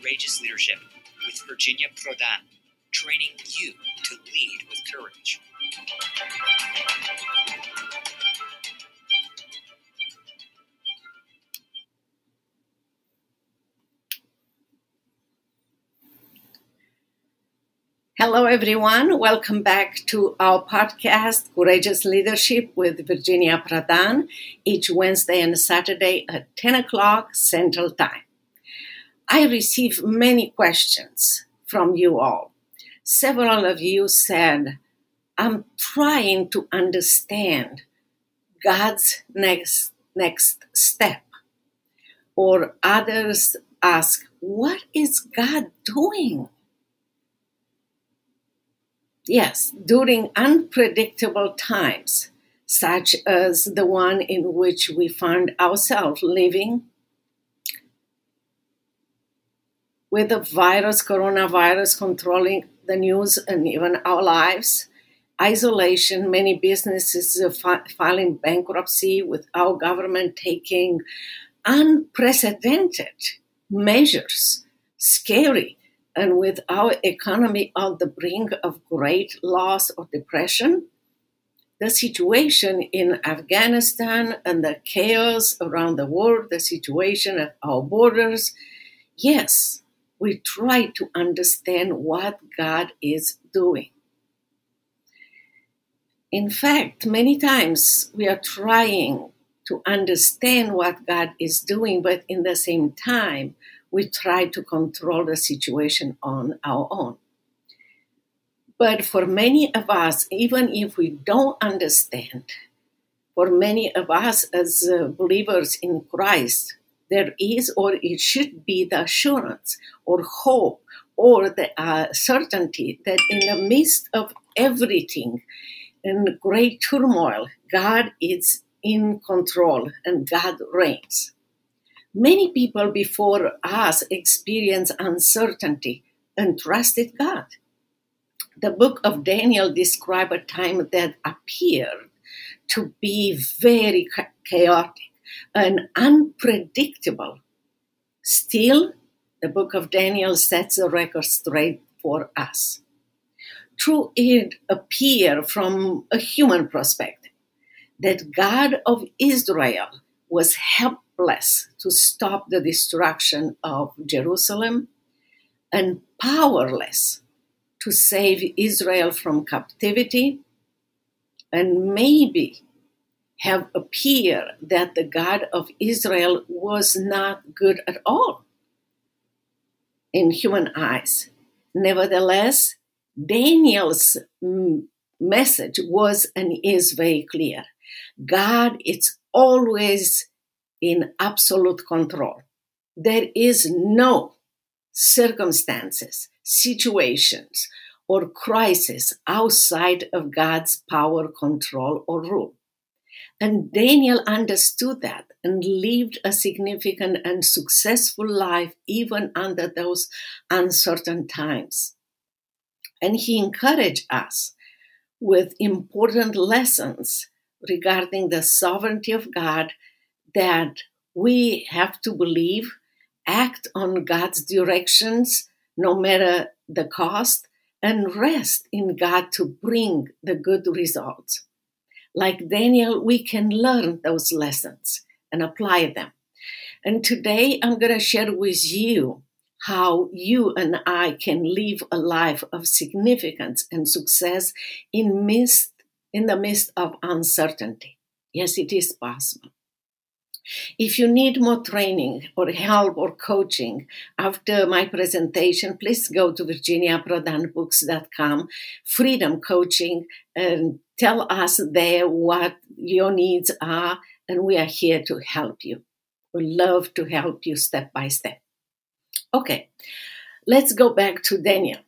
Courageous Leadership with Virginia Prodan, training you to lead with courage. Hello, everyone. Welcome back to our podcast, Courageous Leadership with Virginia Prodan, each Wednesday and Saturday at 10 o'clock Central Time. I receive many questions from you all. Several of you said, I'm trying to understand God's next, next step. Or others ask, What is God doing? Yes, during unpredictable times, such as the one in which we find ourselves living, with the virus, coronavirus controlling the news and even our lives, isolation, many businesses fi- filing bankruptcy, with our government taking unprecedented measures, scary and with our economy on the brink of great loss or depression, the situation in Afghanistan and the chaos around the world, the situation at our borders, yes, we try to understand what God is doing. In fact, many times we are trying to understand what God is doing, but in the same time, we try to control the situation on our own. But for many of us, even if we don't understand, for many of us as uh, believers in Christ, there is or it should be the assurance or hope or the uh, certainty that in the midst of everything, in great turmoil, God is in control and God reigns. Many people before us experienced uncertainty and trusted God. The book of Daniel describes a time that appeared to be very chaotic and unpredictable. Still, the book of Daniel sets the record straight for us. True, it appeared from a human perspective that God of Israel was helpless to stop the destruction of Jerusalem and powerless to save Israel from captivity, and maybe have appeared that the God of Israel was not good at all in human eyes. Nevertheless, Daniel's message was and is very clear. God is always in absolute control. There is no circumstances, situations, or crisis outside of God's power, control, or rule. And Daniel understood that and lived a significant and successful life even under those uncertain times. And he encouraged us with important lessons regarding the sovereignty of God that we have to believe, act on God's directions, no matter the cost, and rest in God to bring the good results. Like Daniel, we can learn those lessons and apply them. And today I'm going to share with you how you and I can live a life of significance and success in midst in the midst of uncertainty. Yes, it is possible. If you need more training or help or coaching after my presentation, please go to virginiaprodanbooks.com, freedom coaching, and tell us there what your needs are, and we are here to help you. We love to help you step by step. Okay, let's go back to Daniel.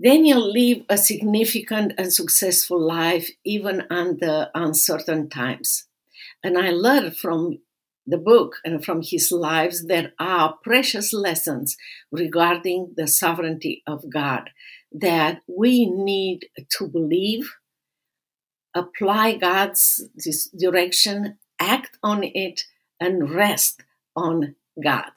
Daniel lived a significant and successful life even under uncertain times. And I learned from the book and from his lives there are precious lessons regarding the sovereignty of God that we need to believe, apply God's direction, act on it, and rest on God.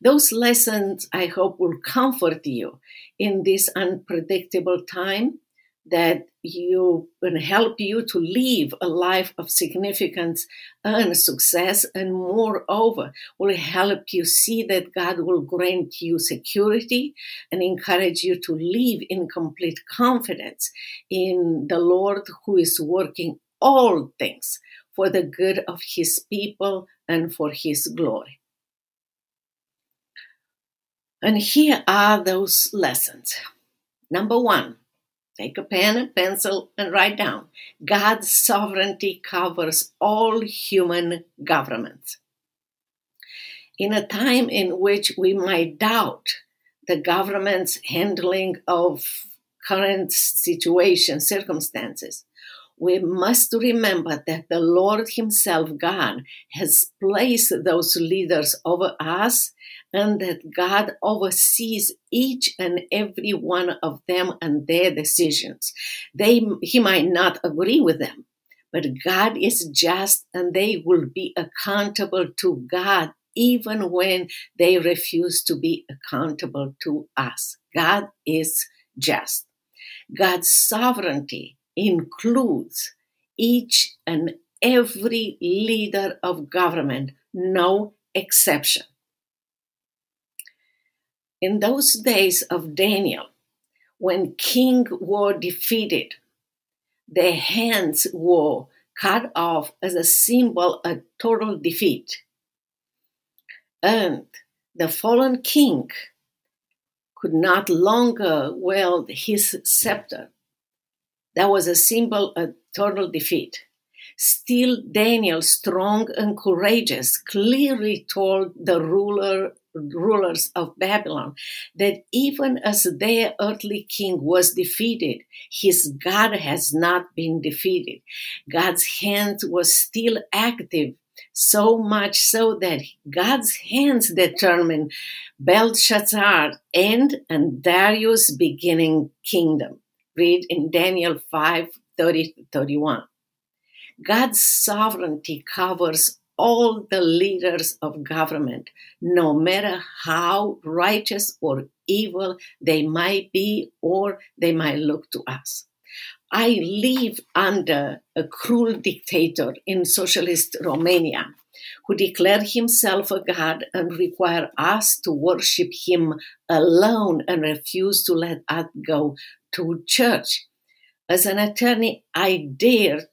Those lessons, I hope, will comfort you in this unpredictable time that you will help you to live a life of significance and success and moreover will help you see that god will grant you security and encourage you to live in complete confidence in the lord who is working all things for the good of his people and for his glory. And here are those lessons. Number one Take a pen and pencil and write down. God's sovereignty covers all human governments. In a time in which we might doubt the government's handling of current situations, circumstances, we must remember that the Lord Himself, God, has placed those leaders over us and that God oversees each and every one of them and their decisions. They, he might not agree with them, but God is just and they will be accountable to God even when they refuse to be accountable to us. God is just. God's sovereignty includes each and every leader of government, no exception. In those days of Daniel, when king were defeated, their hands were cut off as a symbol of total defeat. And the fallen king could not longer wield his scepter. That was a symbol of total defeat. Still, Daniel, strong and courageous, clearly told the ruler rulers of Babylon that even as their earthly king was defeated, his God has not been defeated. God's hand was still active, so much so that God's hands determined Belshazzar end and Darius beginning kingdom. Read in Daniel 5 30 31. God's sovereignty covers all the leaders of government, no matter how righteous or evil they might be or they might look to us. I live under a cruel dictator in socialist Romania who declared himself a god and required us to worship him alone and refuse to let us go to church. As an attorney, I dared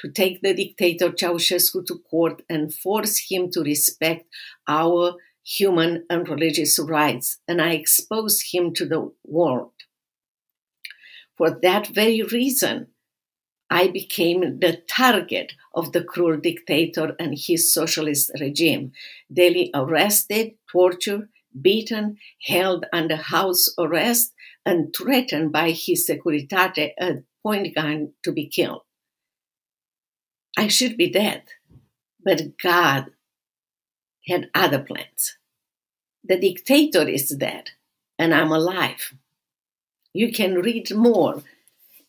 to take the dictator Ceausescu to court and force him to respect our human and religious rights, and I exposed him to the world. For that very reason, I became the target of the cruel dictator and his socialist regime, daily arrested, tortured, beaten, held under house arrest, and threatened by his Securitate at point gun to be killed. I should be dead. But God had other plans. The dictator is dead, and I'm alive. You can read more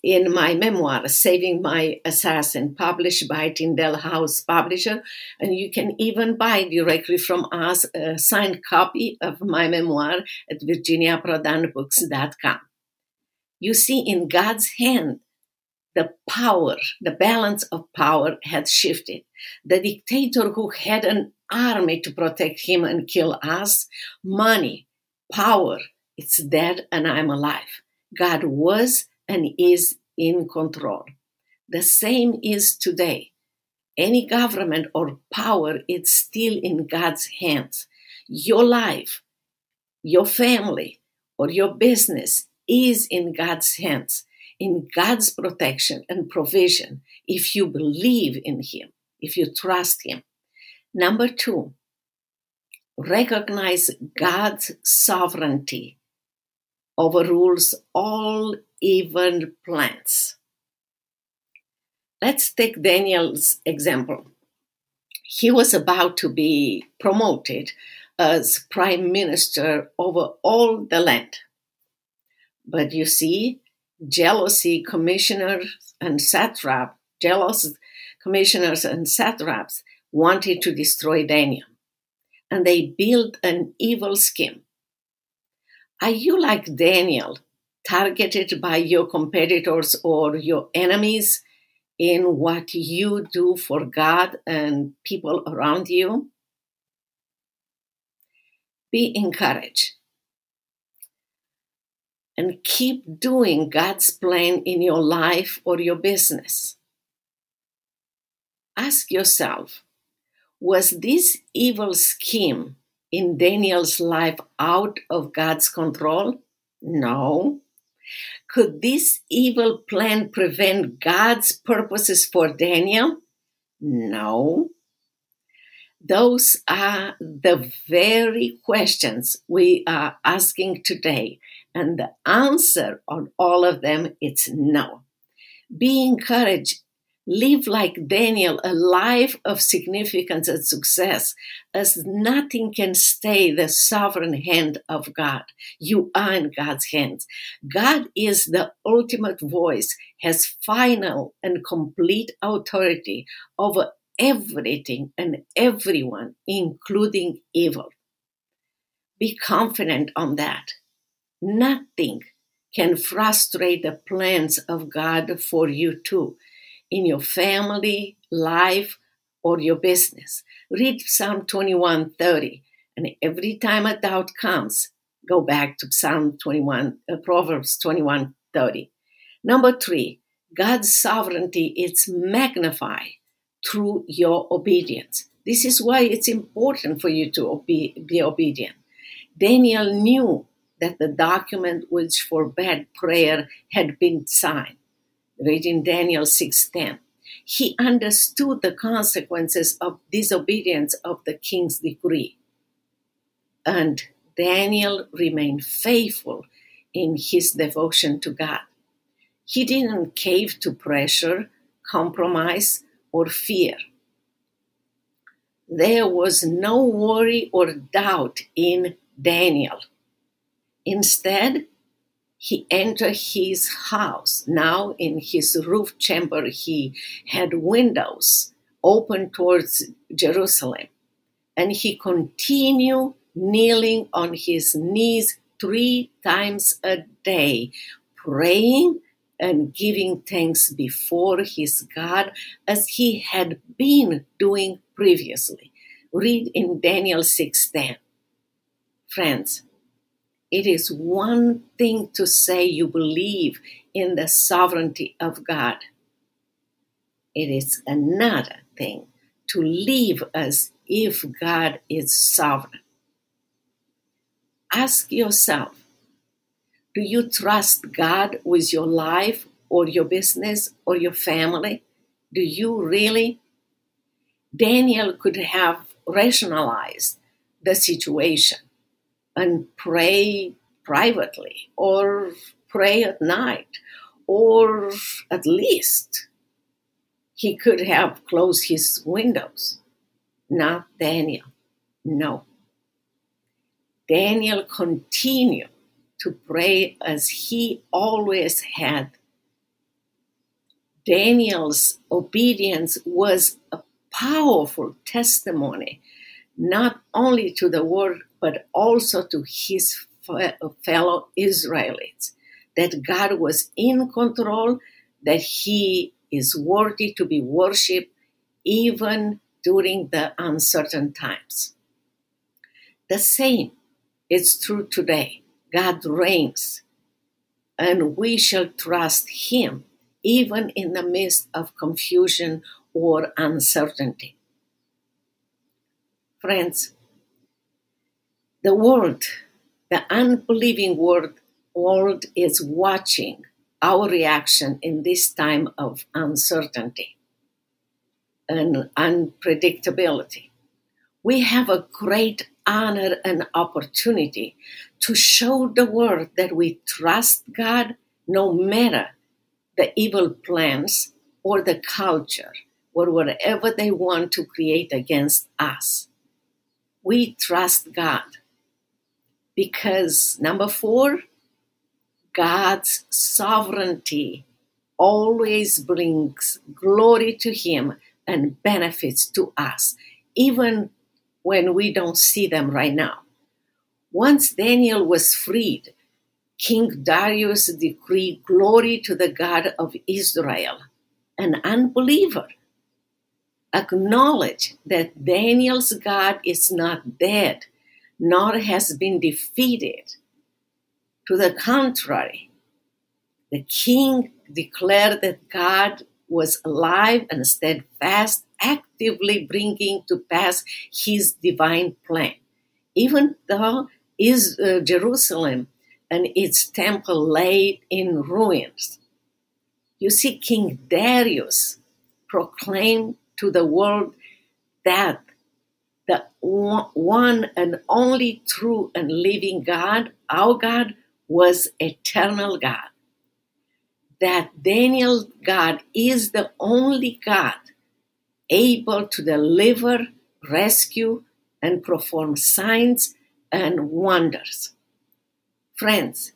in my memoir, Saving My Assassin, published by Tyndale House Publisher, and you can even buy directly from us a signed copy of my memoir at virginiaprodanbooks.com. You see, in God's hand, the power, the balance of power had shifted. The dictator who had an army to protect him and kill us, money, power, it's dead and I'm alive. God was and is in control. The same is today. Any government or power, it's still in God's hands. Your life, your family, or your business is in God's hands in God's protection and provision if you believe in Him, if you trust Him. Number two, recognize God's sovereignty overrules all even plans. Let's take Daniel's example. He was about to be promoted as prime minister over all the land. But you see, jealousy commissioners and satraps, jealous commissioners and satraps wanted to destroy Daniel. and they built an evil scheme. Are you like Daniel, targeted by your competitors or your enemies in what you do for God and people around you? Be encouraged and keep doing God's plan in your life or your business. Ask yourself was this evil scheme in Daniel's life out of God's control? No. Could this evil plan prevent God's purposes for Daniel? No. Those are the very questions we are asking today, and the answer on all of them is no. Be encouraged Live like Daniel, a life of significance and success, as nothing can stay the sovereign hand of God. You are in God's hands. God is the ultimate voice, has final and complete authority over everything and everyone, including evil. Be confident on that. Nothing can frustrate the plans of God for you too in your family, life, or your business. Read Psalm 21:30, and every time a doubt comes, go back to Psalm 21, uh, Proverbs 21:30. Number three, God's sovereignty is magnified through your obedience. This is why it's important for you to obe- be obedient. Daniel knew that the document which forbade prayer had been signed reading Daniel 6:10. He understood the consequences of disobedience of the king's decree. And Daniel remained faithful in his devotion to God. He didn't cave to pressure, compromise, or fear. There was no worry or doubt in Daniel. Instead, he entered his house. Now, in his roof chamber, he had windows open towards Jerusalem. And he continued kneeling on his knees three times a day, praying and giving thanks before his God as he had been doing previously. Read in Daniel 6:10. Friends, it is one thing to say you believe in the sovereignty of God. It is another thing to live as if God is sovereign. Ask yourself do you trust God with your life or your business or your family? Do you really? Daniel could have rationalized the situation and pray privately or pray at night or at least he could have closed his windows. Not Daniel. No. Daniel continued to pray as he always had. Daniel's obedience was a powerful testimony, not only to the word but also to his fellow Israelites, that God was in control, that he is worthy to be worshiped even during the uncertain times. The same is true today. God reigns, and we shall trust him even in the midst of confusion or uncertainty. Friends, the world, the unbelieving world, world is watching our reaction in this time of uncertainty and unpredictability. We have a great honor and opportunity to show the world that we trust God no matter the evil plans or the culture or whatever they want to create against us. We trust God because number four, God's sovereignty always brings glory to Him and benefits to us, even when we don't see them right now. Once Daniel was freed, King Darius decreed glory to the God of Israel. An unbeliever acknowledge that Daniel's God is not dead, nor has been defeated. To the contrary, the king declared that God was alive and steadfast, actively bringing to pass his divine plan. Even though is uh, Jerusalem and its temple laid in ruins. You see, King Darius proclaimed to the world that the one and only true and living God, our God, was eternal God. That Daniel God is the only God able to deliver, rescue, and perform signs and wonders. Friends,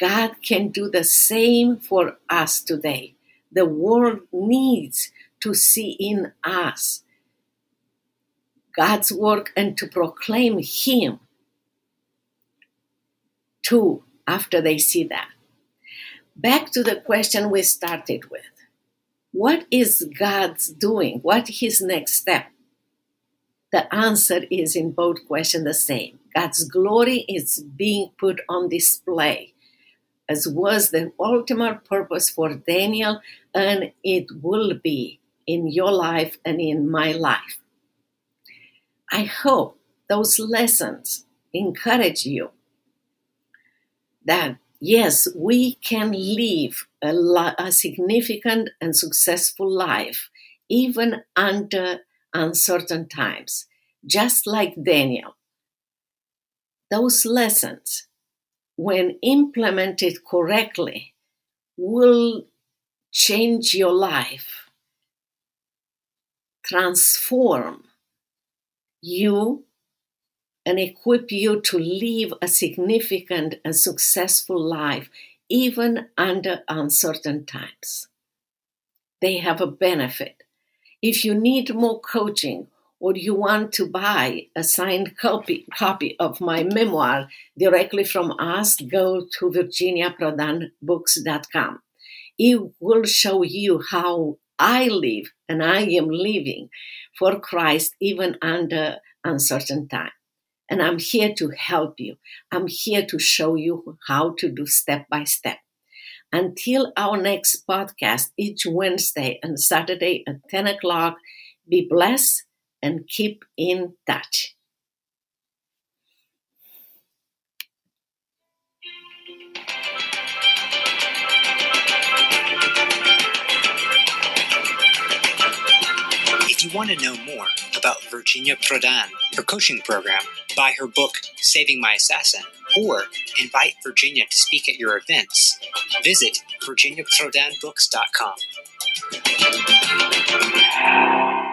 God can do the same for us today. The world needs to see in us God's work and to proclaim Him too after they see that. Back to the question we started with What is God's doing? What His next step? The answer is in both questions the same. God's glory is being put on display, as was the ultimate purpose for Daniel, and it will be in your life and in my life. I hope those lessons encourage you that yes, we can live a, a significant and successful life even under uncertain times, just like Daniel. Those lessons, when implemented correctly, will change your life transform you and equip you to live a significant and successful life even under uncertain times. They have a benefit. If you need more coaching or you want to buy a signed copy, copy of my memoir directly from us, go to virginiaprodanbooks.com. It will show you how I live and I am living for Christ even under uncertain time. And I'm here to help you. I'm here to show you how to do step by step. Until our next podcast, each Wednesday and Saturday at 10 o'clock, be blessed and keep in touch. You want to know more about Virginia Prodan, her coaching program, buy her book, Saving My Assassin, or invite Virginia to speak at your events, visit virginiaprodanbooks.com.